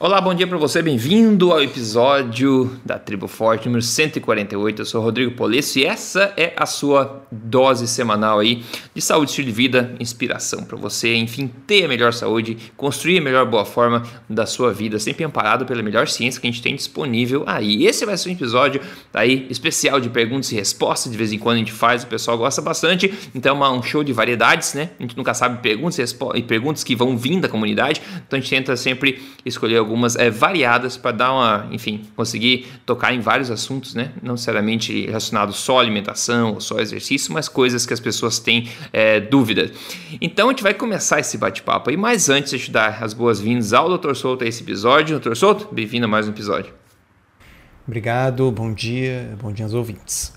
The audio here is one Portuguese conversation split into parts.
Olá, bom dia para você, bem-vindo ao episódio da Tribo Forte número 148. Eu sou Rodrigo Polesso e essa é a sua dose semanal aí de saúde, estilo de vida, inspiração para você, enfim, ter a melhor saúde, construir a melhor boa forma da sua vida, sempre amparado pela melhor ciência que a gente tem disponível aí. Esse vai ser um episódio aí especial de perguntas e respostas, de vez em quando a gente faz, o pessoal gosta bastante, então é um show de variedades, né? A gente nunca sabe perguntas e perguntas que vão vir da comunidade, então a gente tenta sempre escolher algumas é, variadas para dar uma, enfim, conseguir tocar em vários assuntos, né? Não necessariamente relacionados só à alimentação ou só ao exercício, mas coisas que as pessoas têm é, dúvidas. Então a gente vai começar esse bate-papo aí, mas antes de te dar as boas-vindas ao Dr. Souto a esse episódio. Dr. Souto, bem-vindo a mais um episódio. Obrigado, bom dia, bom dia aos ouvintes.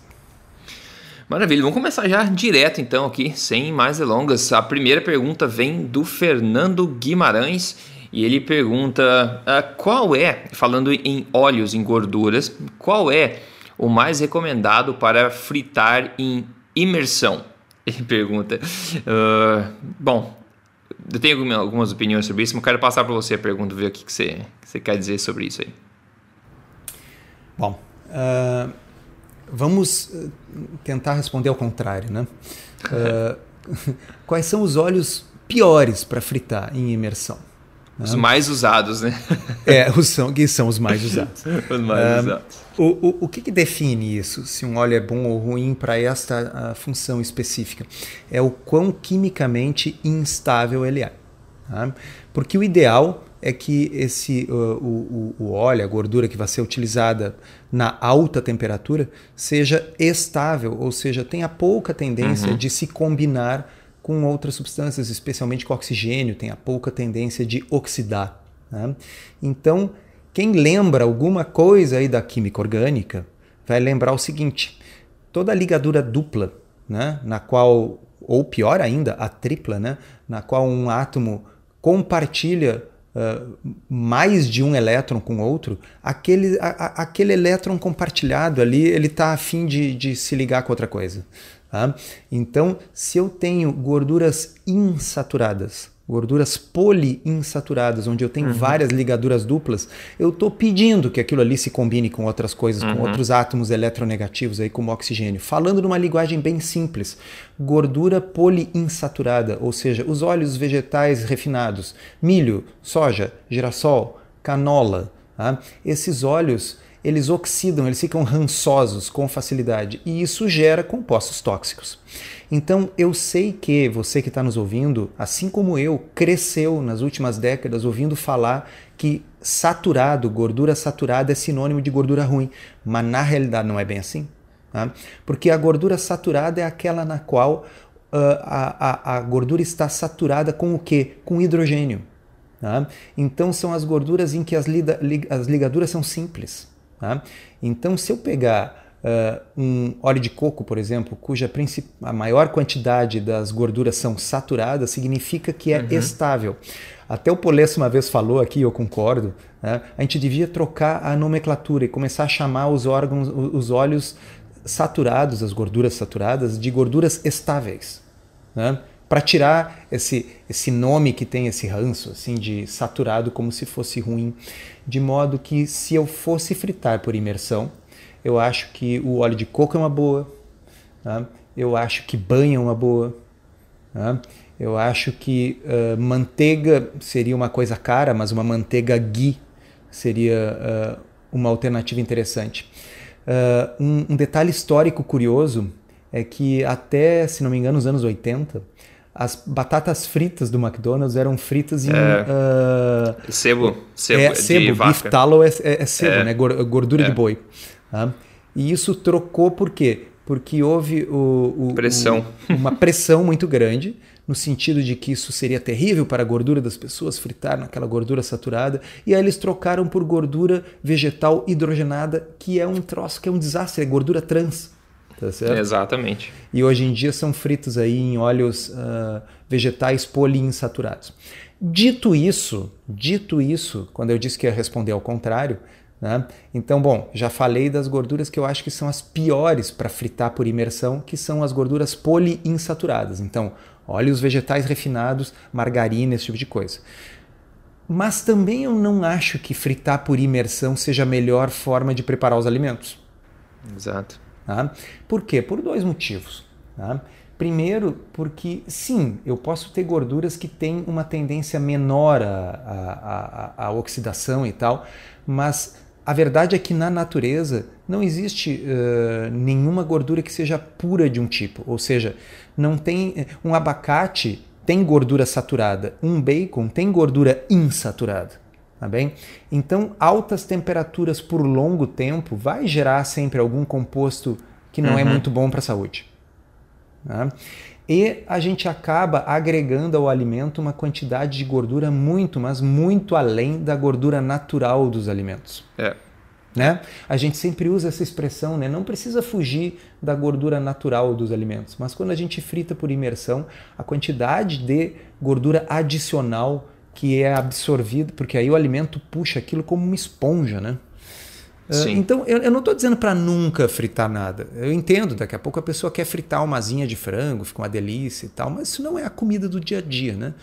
Maravilha, vamos começar já direto então aqui, sem mais delongas. A primeira pergunta vem do Fernando Guimarães e ele pergunta uh, qual é, falando em óleos, em gorduras, qual é o mais recomendado para fritar em imersão? Ele pergunta. Uh, bom, eu tenho algumas opiniões sobre isso, mas quero passar para você a pergunta, ver o que, que, você, que você quer dizer sobre isso aí. Bom, uh, vamos tentar responder ao contrário, né? quais são os óleos piores para fritar em imersão? Os mais usados, né? é, os são, que são os mais usados. os mais usados. O, o, o que, que, define isso, se um óleo é bom ou ruim para esta função específica? É o quão quimicamente instável ele é. Tá? Porque o ideal é que esse uh, o, o, óleo, a gordura que vai ser utilizada na alta temperatura, seja estável, ou seja, tenha pouca tendência uhum. de se combinar com outras substâncias, especialmente com oxigênio, tem a pouca tendência de oxidar. Né? Então, quem lembra alguma coisa aí da química orgânica vai lembrar o seguinte: toda ligadura dupla, né, na qual, ou pior ainda, a tripla, né, na qual um átomo compartilha Uh, mais de um elétron com outro, aquele, a, a, aquele elétron compartilhado ali, ele está afim de, de se ligar com outra coisa. Tá? Então, se eu tenho gorduras insaturadas, gorduras poliinsaturadas, onde eu tenho uhum. várias ligaduras duplas, eu estou pedindo que aquilo ali se combine com outras coisas, uhum. com outros átomos eletronegativos, aí, como oxigênio. Falando numa linguagem bem simples, gordura poliinsaturada, ou seja, os óleos vegetais refinados, milho, soja, girassol, canola, tá? esses óleos eles oxidam, eles ficam rançosos com facilidade e isso gera compostos tóxicos. Então eu sei que você que está nos ouvindo, assim como eu, cresceu nas últimas décadas ouvindo falar que saturado, gordura saturada é sinônimo de gordura ruim, mas na realidade não é bem assim. Tá? Porque a gordura saturada é aquela na qual uh, a, a, a gordura está saturada com o que? Com hidrogênio. Tá? Então são as gorduras em que as, lida, as ligaduras são simples. Tá? Então, se eu pegar uh, um óleo de coco, por exemplo, cuja a maior quantidade das gorduras são saturadas, significa que é uhum. estável. Até o Polesso uma vez falou aqui, eu concordo, né? a gente devia trocar a nomenclatura e começar a chamar os órgãos, os óleos saturados, as gorduras saturadas, de gorduras estáveis. Né? Para tirar esse, esse nome que tem esse ranço assim de saturado como se fosse ruim, de modo que se eu fosse fritar por imersão, eu acho que o óleo de coco é uma boa, tá? eu acho que banha é uma boa, tá? eu acho que uh, manteiga seria uma coisa cara, mas uma manteiga ghee seria uh, uma alternativa interessante. Uh, um, um detalhe histórico curioso é que até, se não me engano, nos anos 80, as batatas fritas do McDonald's eram fritas em. É. Uh, sebo. Sebo, é, sebo beef tallow é, é, é sebo, é. né? Gordura de é. boi. Tá? E isso trocou por quê? Porque houve o, o, pressão. O, uma pressão muito grande, no sentido de que isso seria terrível para a gordura das pessoas, fritar naquela gordura saturada. E aí eles trocaram por gordura vegetal hidrogenada, que é um troço que é um desastre, é gordura trans. Tá certo? Exatamente. E hoje em dia são fritos aí em óleos uh, vegetais poliinsaturados. Dito isso, dito isso, quando eu disse que ia responder ao contrário, né? então, bom, já falei das gorduras que eu acho que são as piores para fritar por imersão, que são as gorduras poliinsaturadas. Então, óleos vegetais refinados, margarina, esse tipo de coisa. mas também eu não acho que fritar por imersão seja a melhor forma de preparar os alimentos. Exato. Tá? Por quê? Por dois motivos. Tá? Primeiro, porque sim, eu posso ter gorduras que têm uma tendência menor à, oxidação e tal, mas a verdade é que na natureza não existe uh, nenhuma gordura que seja pura de um tipo, ou seja, não tem um abacate tem gordura saturada, um bacon tem gordura insaturada, tá bem? Então, altas temperaturas por longo tempo vai gerar sempre algum composto que não é uhum. é muito bom para a saúde. Tá? E a gente acaba agregando ao alimento uma quantidade de gordura muito, mas muito além da gordura natural dos alimentos. É. Né? A gente sempre usa essa expressão, né? não precisa fugir da gordura natural dos alimentos, mas quando a gente frita por imersão, a quantidade de gordura adicional que é absorvida, porque aí o alimento puxa aquilo como uma esponja, né? Ah, Sim. Então, eu, eu não estou dizendo para nunca fritar nada. Eu entendo, daqui a pouco a pessoa quer fritar uma asinha de frango, fica uma delícia e tal, mas isso não é a comida do dia a dia, né?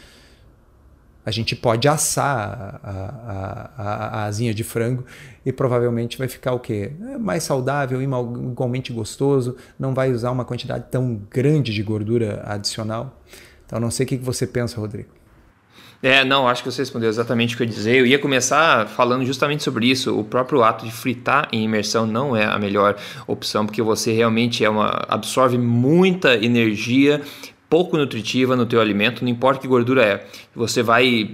a gente pode assar a, a, a, a asinha de frango e provavelmente vai ficar o quê? É mais saudável, igualmente gostoso, não vai usar uma quantidade tão grande de gordura adicional. Então, não sei o que você pensa, Rodrigo. É, não, acho que você respondeu exatamente o que eu ia dizer. Eu ia começar falando justamente sobre isso. O próprio ato de fritar em imersão não é a melhor opção, porque você realmente é uma, absorve muita energia pouco nutritiva no teu alimento, não importa que gordura é você vai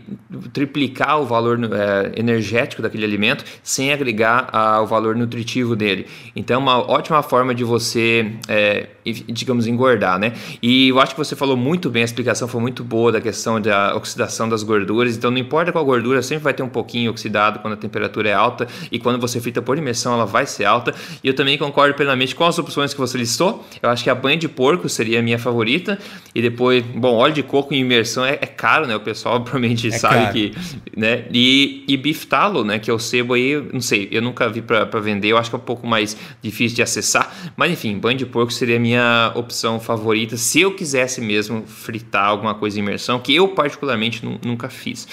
triplicar o valor é, energético daquele alimento sem agregar a, o valor nutritivo dele. Então, é uma ótima forma de você, é, digamos, engordar, né? E eu acho que você falou muito bem, a explicação foi muito boa da questão da oxidação das gorduras. Então, não importa qual gordura, sempre vai ter um pouquinho oxidado quando a temperatura é alta e quando você frita por imersão, ela vai ser alta. E eu também concordo plenamente com as opções que você listou. Eu acho que a banha de porco seria a minha favorita. E depois, bom, óleo de coco em imersão é, é caro, né? O pessoal provavelmente é sabe caro. que, né? E, e beef tallow, né? Que é o sebo aí, não sei, eu nunca vi para vender, eu acho que é um pouco mais difícil de acessar. Mas enfim, banho de porco seria a minha opção favorita se eu quisesse mesmo fritar alguma coisa em imersão, que eu particularmente nunca fiz.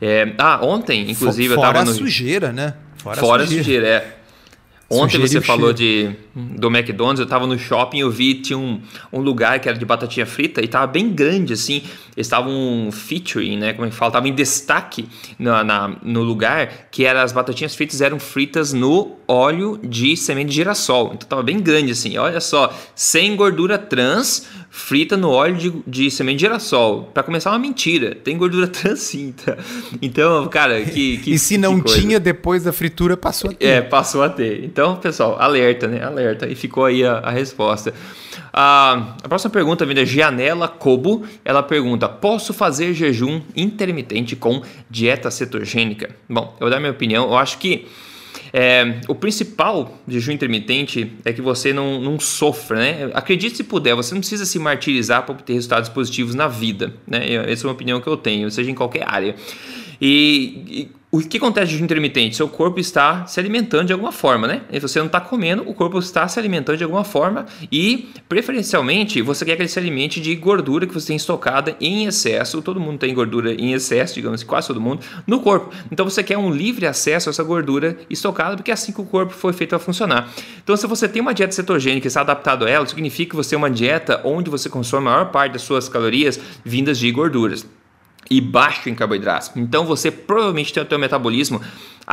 É, ah, ontem, inclusive, Fora eu tava no... sujeira, né? Fora, Fora sujeira. sujeira, é. Ontem você falou de, do McDonald's, eu estava no shopping, eu vi, tinha um, um lugar que era de batatinha frita e estava bem grande, assim. Eles estavam featuring, né? Como é que fala? Tava em destaque na, na, no lugar que era, as batatinhas fritas eram fritas no óleo de semente de girassol. Então estava bem grande, assim. Olha só, sem gordura trans, frita no óleo de, de semente de girassol. Para começar, uma mentira. Tem gordura trans sim, tá? Então, cara, que. que e se não tinha, depois da fritura, passou a ter. É, passou a ter. Então, pessoal, alerta, né? Alerta. E ficou aí a, a resposta. A, a próxima pergunta vem da Gianella Cobo. Ela pergunta: Posso fazer jejum intermitente com dieta cetogênica? Bom, eu vou dar minha opinião. Eu acho que. É, o principal jejum intermitente é que você não, não sofra, né? Acredite se puder, você não precisa se martirizar para obter resultados positivos na vida, né? Essa é uma opinião que eu tenho, seja em qualquer área. E, e o que acontece de intermitente? Seu corpo está se alimentando de alguma forma, né? E você não está comendo, o corpo está se alimentando de alguma forma e, preferencialmente, você quer que ele se alimente de gordura que você tem estocada em excesso. Todo mundo tem gordura em excesso, digamos, quase todo mundo, no corpo. Então você quer um livre acesso a essa gordura estocada, porque é assim que o corpo foi feito a funcionar. Então, se você tem uma dieta cetogênica e está adaptado a ela, significa que você tem uma dieta onde você consome a maior parte das suas calorias vindas de gorduras e baixo em carboidratos. Então você provavelmente tem o seu metabolismo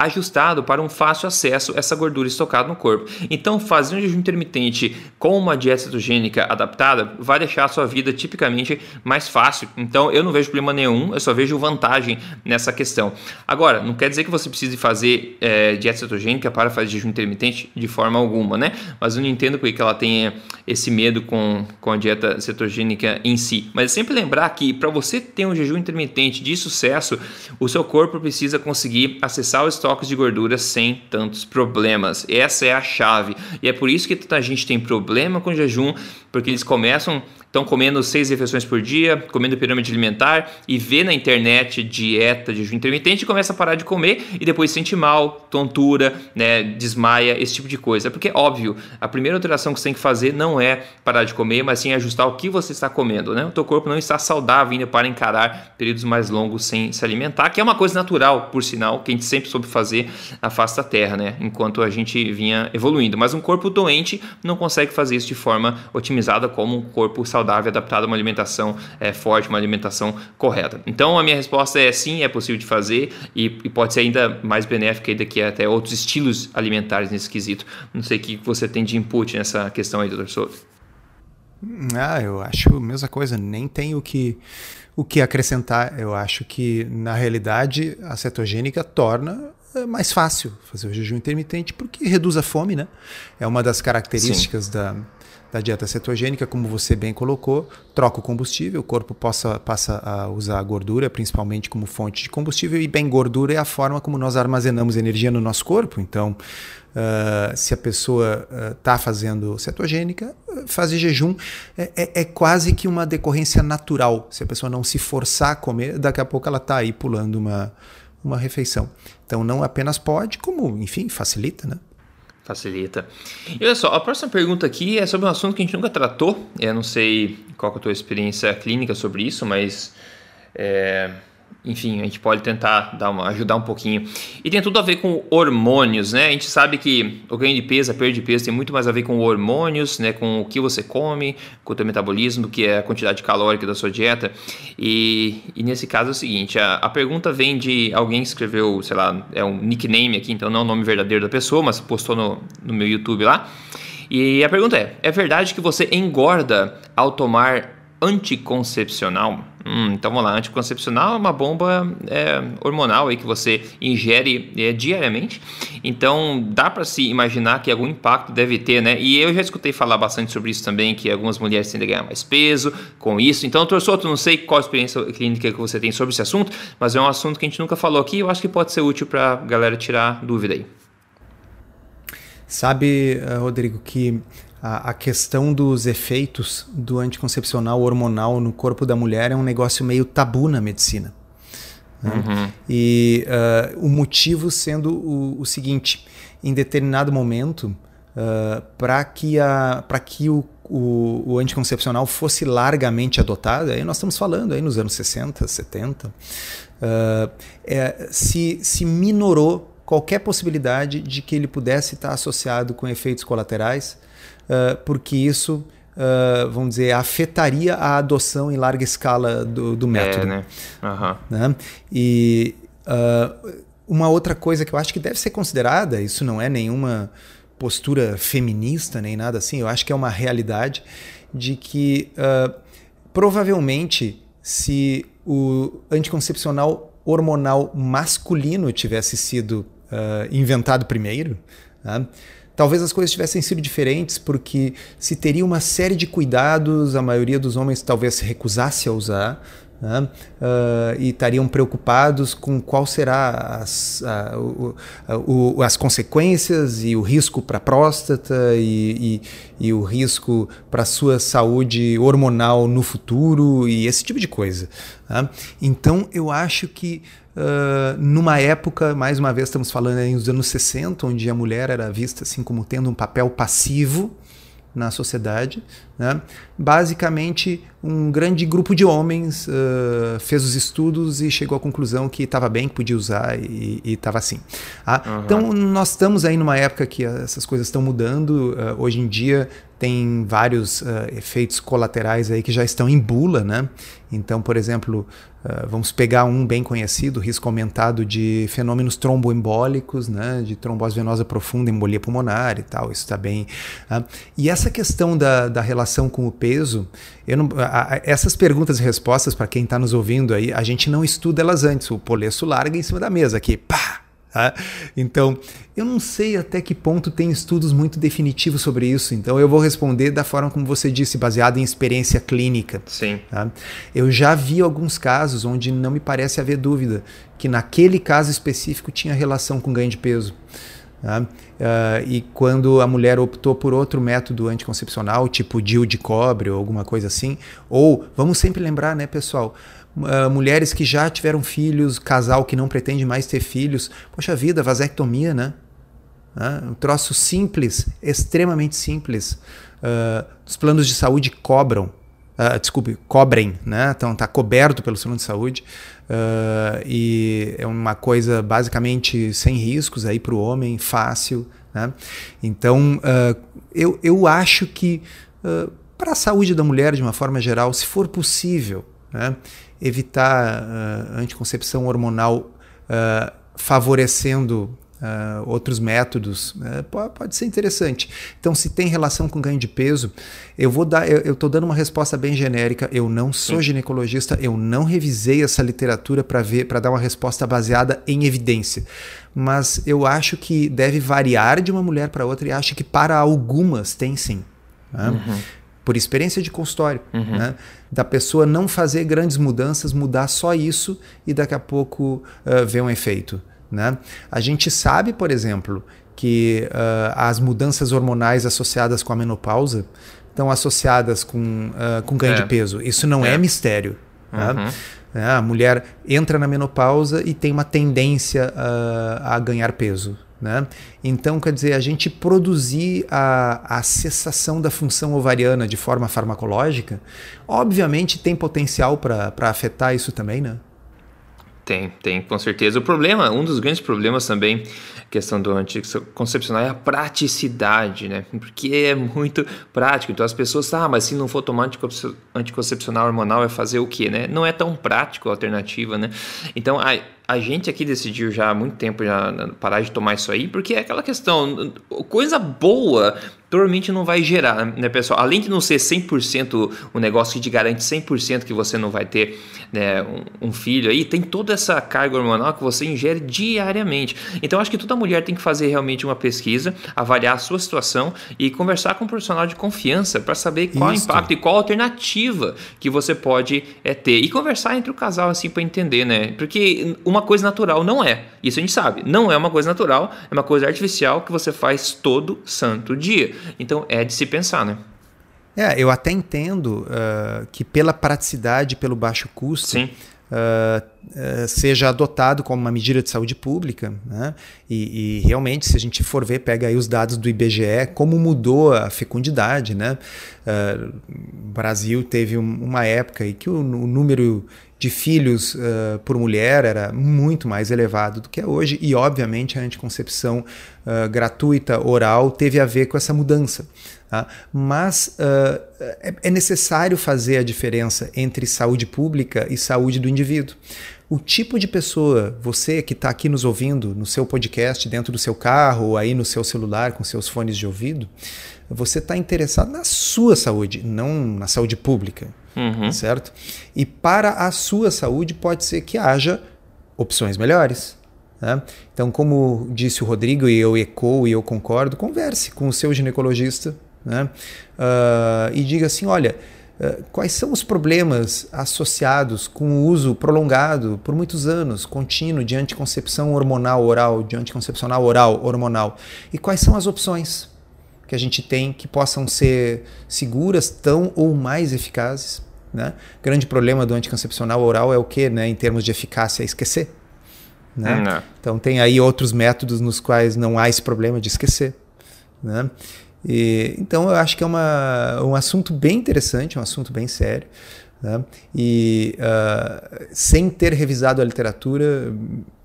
ajustado para um fácil acesso a essa gordura estocada no corpo. Então, fazer um jejum intermitente com uma dieta cetogênica adaptada vai deixar a sua vida tipicamente mais fácil. Então, eu não vejo problema nenhum, eu só vejo vantagem nessa questão. Agora, não quer dizer que você precise fazer é, dieta cetogênica para fazer jejum intermitente de forma alguma, né? Mas eu não entendo porque ela tenha esse medo com, com a dieta cetogênica em si. Mas é sempre lembrar que para você ter um jejum intermitente de sucesso, o seu corpo precisa conseguir acessar o estoque estoques de gordura sem tantos problemas. Essa é a chave. E é por isso que tanta gente tem problema com jejum, porque eles começam estão comendo seis refeições por dia, comendo pirâmide alimentar e vê na internet dieta de jejum intermitente e começa a parar de comer e depois sente mal, tontura, né, desmaia, esse tipo de coisa. Porque, óbvio, a primeira alteração que você tem que fazer não é parar de comer, mas sim ajustar o que você está comendo. Né? O teu corpo não está saudável ainda para encarar períodos mais longos sem se alimentar, que é uma coisa natural, por sinal, que a gente sempre soube fazer a face da terra, né? enquanto a gente vinha evoluindo. Mas um corpo doente não consegue fazer isso de forma otimizada como um corpo saudável, adaptado a uma alimentação é, forte, uma alimentação correta. Então a minha resposta é sim, é possível de fazer e, e pode ser ainda mais benéfica daqui até outros estilos alimentares nesse quesito. Não sei o que você tem de input nessa questão aí, doutor Souto. Ah, eu acho a mesma coisa, nem tem o que, o que acrescentar. Eu acho que, na realidade, a cetogênica torna é mais fácil fazer o jejum intermitente porque reduz a fome, né? É uma das características da, da dieta cetogênica, como você bem colocou, troca o combustível, o corpo possa, passa a usar a gordura principalmente como fonte de combustível e bem gordura é a forma como nós armazenamos energia no nosso corpo. Então, uh, se a pessoa está uh, fazendo cetogênica, fazer jejum é, é, é, quase que uma decorrência natural. Se a pessoa não se forçar a comer, daqui a pouco ela está aí pulando uma uma refeição. Então não apenas pode, como, enfim, facilita, né? Facilita. E olha só, a próxima pergunta aqui é sobre um assunto que a gente nunca tratou. Eu não sei qual é a tua experiência clínica sobre isso, mas é, enfim, a gente pode tentar dar uma, ajudar um pouquinho. E tem tudo a ver com hormônios, né? A gente sabe que o ganho de peso, a perda de peso tem muito mais a ver com hormônios, né? Com o que você come, com o teu metabolismo, do que é a quantidade calórica da sua dieta. E, e nesse caso é o seguinte, a, a, pergunta vem de alguém que escreveu, sei lá, é um nickname aqui, então não é o nome verdadeiro da pessoa, mas postou no, no meu YouTube lá. E a pergunta é, é verdade que você engorda ao tomar anticoncepcional? Hum, então vamos lá, anticoncepcional é uma bomba é, hormonal aí que você ingere é, diariamente. Então dá para se imaginar que algum impacto deve ter, né? E eu já escutei falar bastante sobre isso também, que algumas mulheres tendem a ganhar mais peso com isso. Então, Torçoto, não sei qual experiência clínica que você tem sobre esse assunto, mas é um assunto que a gente nunca falou aqui. Eu acho que pode ser útil para galera tirar dúvida aí. Sabe, eh, Rodrigo, que a, a, questão dos efeitos do anticoncepcional hormonal no corpo da mulher é um negócio meio tabu na medicina. Né? Uhum. E uh, o motivo sendo o, o, seguinte: em determinado momento, uh, para que, a, que o, o, o, anticoncepcional fosse largamente adotado, aí nós estamos falando aí nos anos 60, 70, uh, é, se, se minorou qualquer possibilidade de que ele pudesse estar associado com efeitos colaterais uh, porque isso, uh, vamos dizer, afetaria a adoção em larga escala do, do método. É, né? Uhum. né? E uh, uma outra coisa que eu acho que deve ser considerada, isso não é nenhuma postura feminista nem nada assim, eu acho que é uma realidade de que provavelmente se o anticoncepcional hormonal masculino tivesse sido uh, inventado primeiro, né? Talvez as coisas tivessem sido diferentes, porque se teria uma série de cuidados, a maioria dos homens talvez se recusasse a usar, uh, e estariam preocupados com qual será as, a, o, o, as consequências e o risco para a próstata e, e, e, o risco para a sua saúde hormonal no futuro e esse tipo de coisa. Né? Então eu acho que Uh, numa época, mais uma vez estamos falando aí nos anos 60, onde a mulher era vista assim como tendo um papel passivo na sociedade. Né? Basicamente, um grande grupo de homens uh, fez os estudos e chegou à conclusão que estava bem, que podia usar e estava assim. Ah, uhum. Então, nós estamos aí numa época que essas coisas estão mudando. Uh, hoje em dia, tem vários uh, efeitos colaterais aí que já estão em bula, né? Então, por exemplo, uh, vamos pegar um bem conhecido, risco aumentado de fenômenos tromboembólicos, né? De trombose venosa profunda, embolia pulmonar e tal, isso está bem. Uh, e essa questão da, da relação com o peso, não, essas perguntas e respostas, para quem está nos ouvindo aí, a gente não estuda elas antes, o Polesso larga em cima da mesa aqui, pá! Tá? Então, eu não sei até que ponto tem estudos muito definitivos sobre isso, então eu vou responder da forma como você disse, baseado em experiência clínica. Sim. Tá? Eu já vi alguns casos onde não me parece haver dúvida que naquele caso específico tinha relação com ganho de peso. Uh, e quando a mulher optou por outro método anticoncepcional, tipo DIU de cobre ou alguma coisa assim, ou vamos sempre lembrar, né, pessoal? Uh, mulheres que já tiveram filhos, casal que não pretende mais ter filhos, poxa vida, vasectomia, né? Uh, um troço simples, extremamente simples. Os planos de saúde cobram Uh, desculpe, cobrem, né? Então está coberto pelo seguro de saúde uh, e é uma coisa basicamente sem riscos aí para o homem, fácil, né? Então uh, eu, eu acho que para a saúde da mulher de uma forma geral, se for possível, né? evitar anticoncepção hormonal favorecendo Uh, outros métodos, uh, pode, pode, ser interessante. Então, se tem relação com ganho de peso, eu vou dar, eu estou dando uma resposta bem genérica. Eu não sou ginecologista, eu não revisei essa literatura para ver, para dar uma resposta baseada em evidência. Mas eu acho que deve variar de uma mulher para outra e acho que para algumas tem sim. Né? Uhum. Por experiência de consultório, uhum. né? da pessoa não fazer grandes mudanças, mudar só isso e daqui a pouco uh, ver um efeito. Né? A gente sabe, por exemplo, que uh, as mudanças hormonais associadas com a menopausa estão associadas com, uh, com ganho é. de peso. Isso não é, é mistério. Né? Uhum. Né? A mulher entra na menopausa e tem uma tendência uh, a ganhar peso. Né? Então, quer dizer, a gente produzir a, a cessação da função ovariana de forma farmacológica, obviamente tem potencial para afetar isso também, né? Tem, tem, com certeza. O problema, um dos grandes problemas também, questão do anticoncepcional, é a praticidade, né? Porque é muito prático. Então as pessoas, ah, mas se não for tomar anticoncepcional hormonal, é fazer o quê, né? Não é tão prático a alternativa, né? Então a, a gente aqui decidiu já há muito tempo já parar de tomar isso aí, porque é aquela questão, coisa boa provavelmente não vai gerar, né, pessoal? Além de não ser 100% o negócio que te garante 100% que você não vai ter né, um, um, filho aí, tem toda essa carga hormonal que você ingere diariamente. Então, acho que toda mulher tem que fazer realmente uma pesquisa, avaliar a sua situação e conversar com um profissional de confiança para saber qual Isso. impacto e qual alternativa que você pode é, ter. E conversar entre o casal assim para entender, né? Porque uma coisa natural não é. Isso a gente sabe. Não é uma coisa natural, é uma coisa artificial que você faz todo santo dia. Então é de se pensar, né? É, eu até entendo uh, que pela praticidade, pelo baixo custo, uh, uh, seja adotado como uma medida de saúde pública. Né? E, e, realmente, se a gente for ver, pega aí os dados do IBGE, como mudou a fecundidade. Né? o Brasil teve um, uma época em que o, o número de filhos uh, por mulher era muito mais elevado do que é hoje, e obviamente a anticoncepção uh, gratuita oral teve a ver com essa mudança. Tá? Mas uh, é, necessário fazer a diferença entre saúde pública e saúde do indivíduo. O tipo de pessoa, você que está aqui nos ouvindo no seu podcast, dentro do seu carro, ou aí no seu celular com seus fones de ouvido, você está interessado na sua saúde, não na saúde pública uhum. certo? E para a sua saúde pode ser que haja opções melhores. Né? Então, como disse o Rodrigo, e eu ecoo e eu concordo, converse com o seu ginecologista né? Uh, e diga assim: olha, uh, quais são os problemas associados com o uso prolongado por muitos anos, contínuo, de anticoncepção hormonal oral, de anticoncepcional oral hormonal, e quais são as opções que a gente tem que possam ser seguras, tão ou mais eficazes né? O grande problema do anticoncepcional oral é o que, né, em termos de eficácia, é esquecer. Né? Hum, então tem aí outros métodos nos quais não há esse problema de esquecer. Né? E, então eu acho que é uma, um assunto bem interessante, um assunto bem sério. Né? E uh, sem ter revisado a literatura,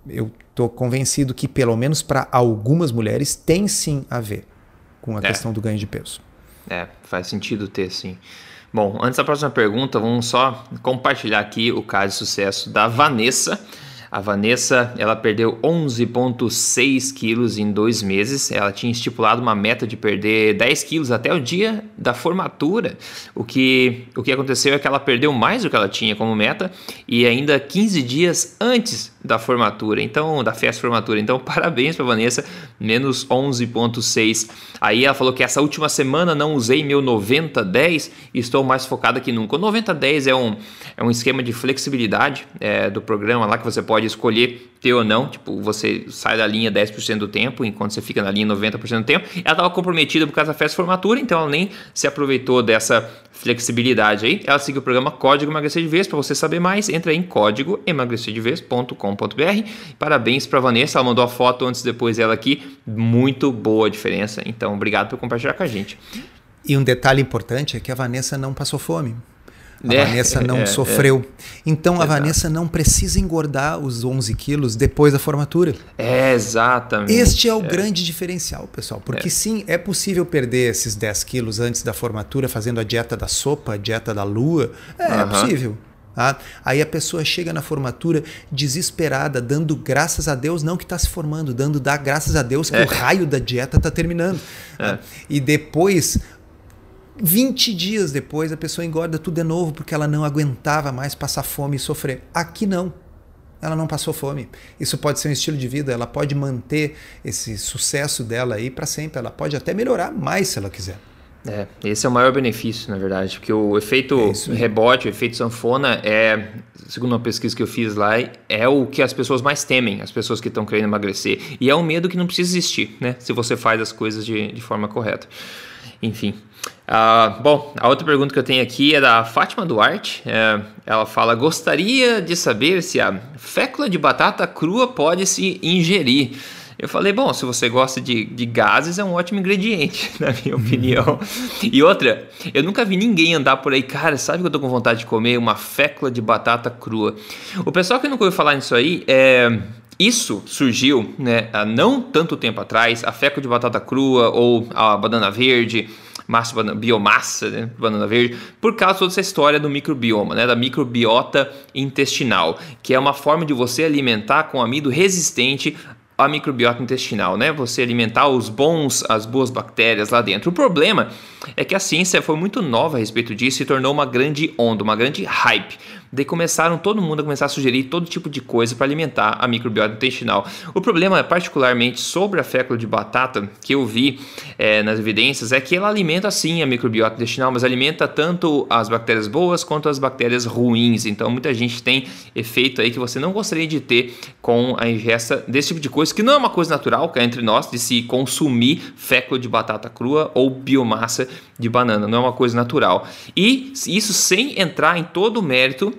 eu estou convencido que, pelo menos para algumas mulheres, tem sim a ver com a é. questão do ganho de peso. É, faz sentido ter sim. Bom, antes da próxima pergunta, vamos só compartilhar aqui o caso de sucesso da Vanessa. A Vanessa, ela perdeu 11,6 quilos em dois meses. Ela tinha estipulado uma meta de perder 10 quilos até o dia da formatura. O que, o que aconteceu é que ela perdeu mais do que ela tinha como meta e ainda 15 dias antes da formatura, então, da festa formatura. Então, parabéns para Vanessa, menos 11.6. Aí ela falou que essa última semana não usei meu 90-10 e estou mais focada que nunca. O 90-10 é um, é um esquema de flexibilidade é, do programa lá que você pode escolher ter ou não. Tipo, você sai da linha 10% do tempo, enquanto você fica na linha 90% do tempo. Ela estava comprometida por causa da festa formatura, então ela nem se aproveitou dessa flexibilidade aí. Ela seguiu o programa Código Emagrecer de Vez. Para você saber mais, entra em códigoemagrecerdevez.com.br. Parabéns para Vanessa, ela mandou a foto antes e depois dela aqui. Muito boa a diferença. Então, obrigado por compartilhar com a gente. E um detalhe importante é que a Vanessa não passou fome. A é, Vanessa não é, sofreu. É. Então a Vanessa não precisa engordar os 11 quilos depois da formatura. É, exatamente. Este é o é. grande diferencial, pessoal. Porque é. sim, é possível perder esses 10 quilos antes da formatura fazendo a dieta da sopa, a dieta da lua. É, uh -huh. é possível. Tá? Aí a pessoa chega na formatura desesperada, dando graças a Deus, não que está se formando, dando dar graças a Deus que é. o raio da dieta está terminando. É. Tá? E depois 20 dias depois a pessoa engorda tudo de novo porque ela não aguentava mais passar fome e sofrer. Aqui não. Ela não passou fome. Isso pode ser um estilo de vida, ela pode manter esse sucesso dela aí para sempre. Ela pode até melhorar mais se ela quiser. É, esse é o maior benefício, na verdade, porque o efeito é rebote, o efeito sanfona é, segundo uma pesquisa que eu fiz lá, é o que as pessoas mais temem, as pessoas que estão querendo emagrecer. E é um medo que não precisa existir, né? Se você faz as coisas de, de forma correta. Enfim. Uh, bom, a outra pergunta que eu tenho aqui é da Fátima Duarte. É, ela fala: Gostaria de saber se a fécula de batata crua pode se ingerir. Eu falei, bom, se você gosta de, de gases, é um ótimo ingrediente, na minha opinião. e outra, eu nunca vi ninguém andar por aí, cara, sabe que eu tô com vontade de comer uma fécula de batata crua. O pessoal que nunca ouviu falar nisso aí, é, isso surgiu né, há não tanto tempo atrás, a fécula de batata crua ou a banana verde, massa, biomassa, né, banana verde, por causa toda essa história do microbioma, né, da microbiota intestinal, que é uma forma de você alimentar com amido resistente a microbiota intestinal, né? Você alimentar os bons, as boas bactérias lá dentro. O problema que a ciência foi muito nova a respeito disso e tornou uma grande onda, uma grande hype. Daí começaram todo mundo a começar a sugerir todo tipo de coisa para alimentar a microbiota intestinal. O problema, particularmente sobre a fécula de batata, que eu vi é, nas evidências, é que ela alimenta sim a microbiota intestinal, mas alimenta tanto as bactérias boas quanto as bactérias ruins. Então muita gente tem efeito aí que você não gostaria de ter com a ingesta desse tipo de coisa, que não é uma coisa natural, que é entre nós, de se consumir fécula de batata crua ou biomassa de banana, não é uma coisa natural. E isso sem entrar em todo o mérito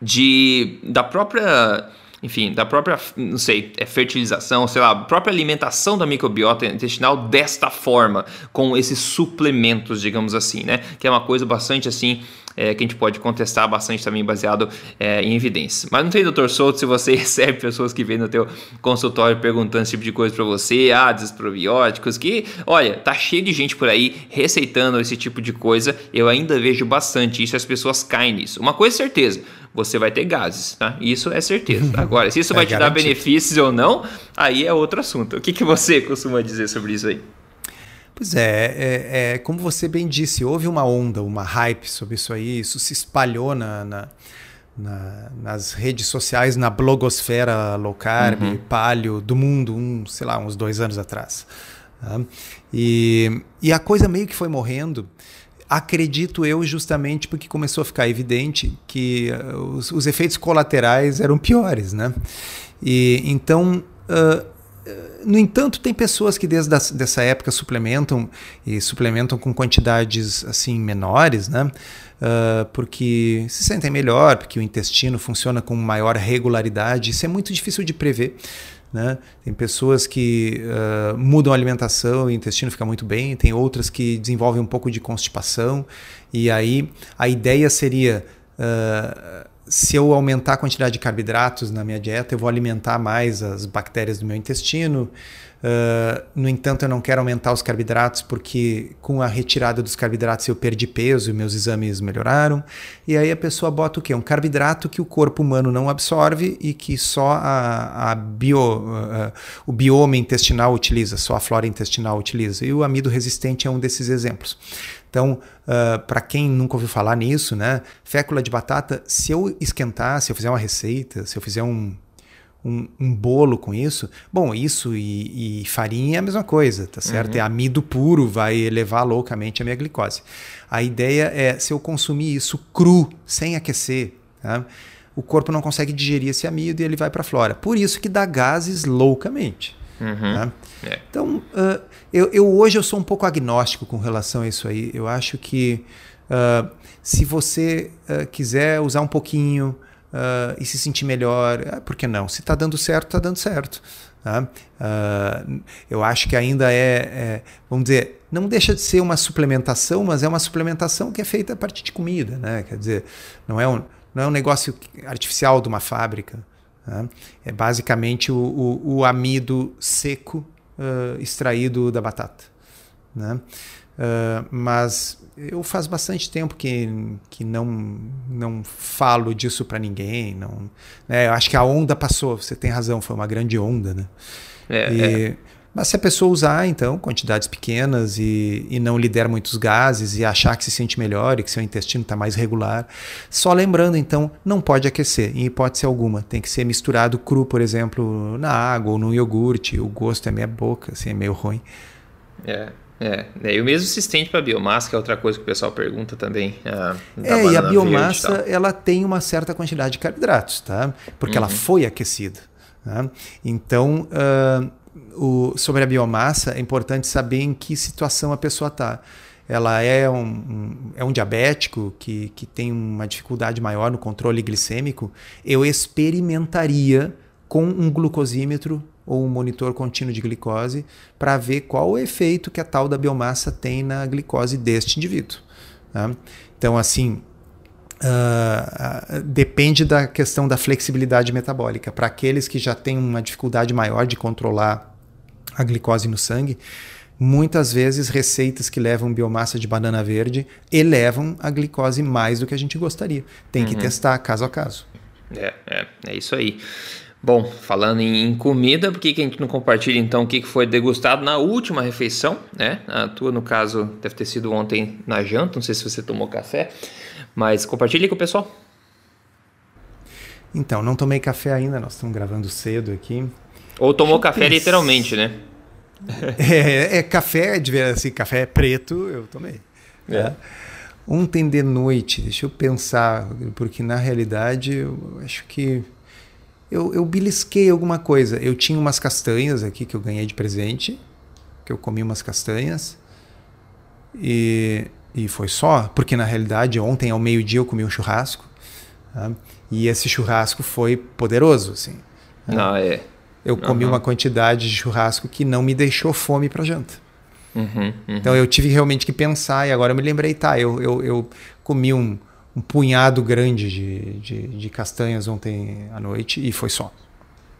de da própria enfim, da própria, não sei, é fertilização, sei lá, própria alimentação da microbiota intestinal desta forma, com esses suplementos, digamos assim, né? Que é uma coisa bastante assim é, que a gente pode contestar bastante também baseado é, em evidências. Mas não tem, doutor Souto, se você recebe pessoas que vêm no teu consultório perguntando esse tipo de coisa para você, ah, desprobióticos, que, olha, tá cheio de gente por aí receitando esse tipo de coisa, eu ainda vejo bastante isso, as pessoas caem nisso. Uma coisa é certeza, você vai ter gases, tá? Isso é certeza. Agora, se isso é vai te dar benefícios ou não, aí é outro assunto. O que, que você costuma dizer sobre isso aí? Pois é, é, é, como você bem disse, houve uma onda, uma hype sobre isso aí, isso se espalhou na, na, na nas redes sociais, na blogosfera low carb, uhum. palio do mundo, um, sei lá, uns dois anos atrás. Tá? E, e a coisa meio que foi morrendo acredito eu justamente porque começou a ficar evidente que uh, os, os, efeitos colaterais eram piores, né? E então, uh, no entanto, tem pessoas que desde essa época suplementam e suplementam com quantidades assim menores, né? Uh, porque se sentem melhor, porque o intestino funciona com maior regularidade. Isso é muito difícil de prever. Né? Tem pessoas que uh, mudam a alimentação e o intestino fica muito bem, tem outras que desenvolvem um pouco de constipação, e aí a ideia seria. Uh, se eu aumentar a quantidade de carboidratos na minha dieta, eu vou alimentar mais as bactérias do meu intestino. Uh, no entanto, eu não quero aumentar os carboidratos porque com a retirada dos carboidratos eu perdi peso e meus exames melhoraram. E aí a pessoa bota o quê? Um carboidrato que o corpo humano não absorve e que só a, a bio, uh, o bioma intestinal utiliza, só a flora intestinal utiliza. E o amido resistente é um desses exemplos. Então, uh, para quem nunca ouviu falar nisso, né? Fécula de batata, se eu esquentar, se eu fizer uma receita, se eu fizer um, um, um, bolo com isso, bom, isso e, e, farinha é a mesma coisa, tá certo? Uhum. É amido puro, vai elevar loucamente a minha glicose. A ideia é, se eu consumir isso cru, sem aquecer, tá? o corpo não consegue digerir esse amido e ele vai para a flora. Por isso que dá gases loucamente. Uhum. Tá? É. Então, uh, eu, eu, hoje eu sou um pouco agnóstico com relação a isso aí. Eu acho que uh, se você uh, quiser usar um pouquinho e se sentir melhor, uh, por que não? Se está dando certo, está dando certo. Tá? Uh, eu acho que ainda é, é, vamos dizer, não deixa de ser uma suplementação, mas é uma suplementação que é feita a partir de comida, né? Quer dizer, não é um, não é um negócio artificial de uma fábrica. Tá? É basicamente o, o, o amido seco uh, extraído da batata. Né? Uh, mas eu faz bastante tempo que, que não, não falo disso para ninguém. Não, né? Eu acho que a onda passou, você tem razão, foi uma grande onda. Né? É, e, é. Mas se a pessoa usar, então, quantidades pequenas e, e não lhe der muitos gases e achar que se sente melhor e que seu intestino está mais regular, só lembrando, então, não pode aquecer, em hipótese alguma. Tem que ser misturado cru, por exemplo, na água ou no iogurte. O gosto é meia boca, assim, é meio ruim. É, é, né, e o mesmo se estende para a biomassa, que é outra coisa que o pessoal pergunta também. Ah, é, e a biomassa e ela tem uma certa quantidade de carboidratos, tá? Porque uhum. ela foi aquecida. Tá? Então, uh, o, sobre a biomassa, é importante saber em que situação a pessoa está. Ela é um, um, é um diabético que, que tem uma dificuldade maior no controle glicêmico. Eu experimentaria com um glucosímetro ou um monitor contínuo de glicose para ver qual o efeito que a tal da biomassa tem na glicose deste indivíduo. Tá? Então, assim, uh, uh, depende da questão da flexibilidade metabólica. Para aqueles que já têm uma dificuldade maior de controlar a glicose no sangue, muitas vezes receitas que levam biomassa de banana verde elevam a glicose mais do que a gente gostaria. Tem uhum. que testar caso a caso. É, é, é isso aí. Bom, falando em comida, por que, que a gente não compartilha então o que foi degustado na última refeição, né? A tua, no caso, deve ter sido ontem na janta, não sei se você tomou café, mas compartilhe com o pessoal. Então, não tomei café ainda, nós estamos gravando cedo aqui. Ou tomou café literalmente, né? é, é, café, de ver assim, café preto, eu tomei. É. Né? Ontem de noite, deixa eu pensar, porque na realidade eu acho que eu, eu belisquei alguma coisa. Eu tinha umas castanhas aqui que eu ganhei de presente, que eu comi umas castanhas. E, e foi só, porque na realidade ontem ao meio-dia eu comi um churrasco. Tá? E esse churrasco foi poderoso, assim. Ah, é. Eu comi uhum. uma quantidade de churrasco que não me deixou fome para janta. Uhum, uhum. Então eu tive realmente que pensar, e agora eu me lembrei, tá, eu, eu, eu comi um, um punhado grande de, de, de, castanhas ontem à noite e foi só.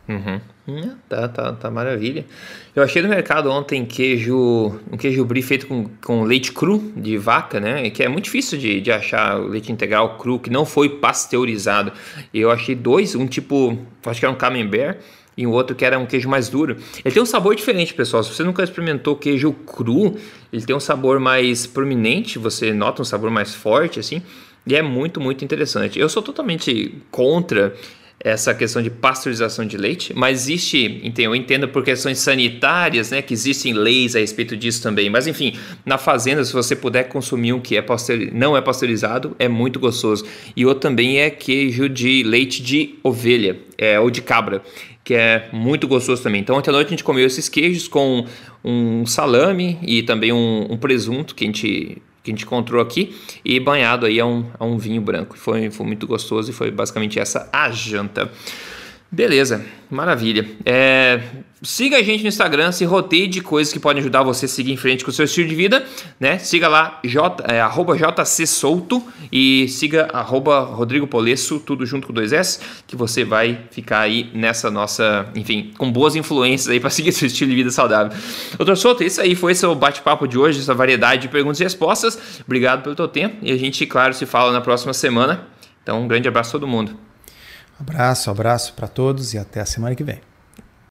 Uhum. Hum, tá, tá, tá maravilha. Eu achei no mercado ontem queijo, um queijo brie feito com, com leite cru de vaca, né? Que é muito difícil de, de achar o leite integral cru que não foi pasteurizado. Eu achei dois, um tipo, acho que era um camembert e um outro que era um queijo mais duro. Ele tem um sabor diferente, pessoal. Se você nunca experimentou queijo cru, ele tem um sabor mais prominente, você nota um sabor mais forte assim. E é muito, muito interessante. Eu sou totalmente contra essa questão de pasteurização de leite, mas existe, eu entendo por questões sanitárias, né, que existem leis a respeito disso também. Mas enfim, na fazenda, se você puder consumir um que é não é pasteurizado, é muito gostoso. E outro também é queijo de leite de ovelha, é, ou de cabra, que é muito gostoso também. Então, ontem à noite a gente comeu esses queijos com um salame e também um, um presunto que a gente que a gente encontrou aqui e banhado aí a um, a um vinho branco. Foi, foi muito gostoso e foi basicamente essa a janta. Beleza, maravilha. É, siga a gente no Instagram, se roteie de coisas que podem ajudar você a seguir em frente com o seu estilo de vida, né? Siga lá, J, é, arroba JCSouto e siga arroba Rodrigo Polesso, tudo junto com dois S, que você vai ficar aí nessa nossa, enfim, com boas influências aí para seguir seu estilo de vida saudável. Doutor Souto, isso aí foi o bate-papo de hoje, essa variedade de perguntas e respostas. Obrigado pelo teu tempo e a gente, claro, se fala na próxima semana. Então, um grande abraço a todo mundo. Abraço, abraço para todos e até a semana que vem.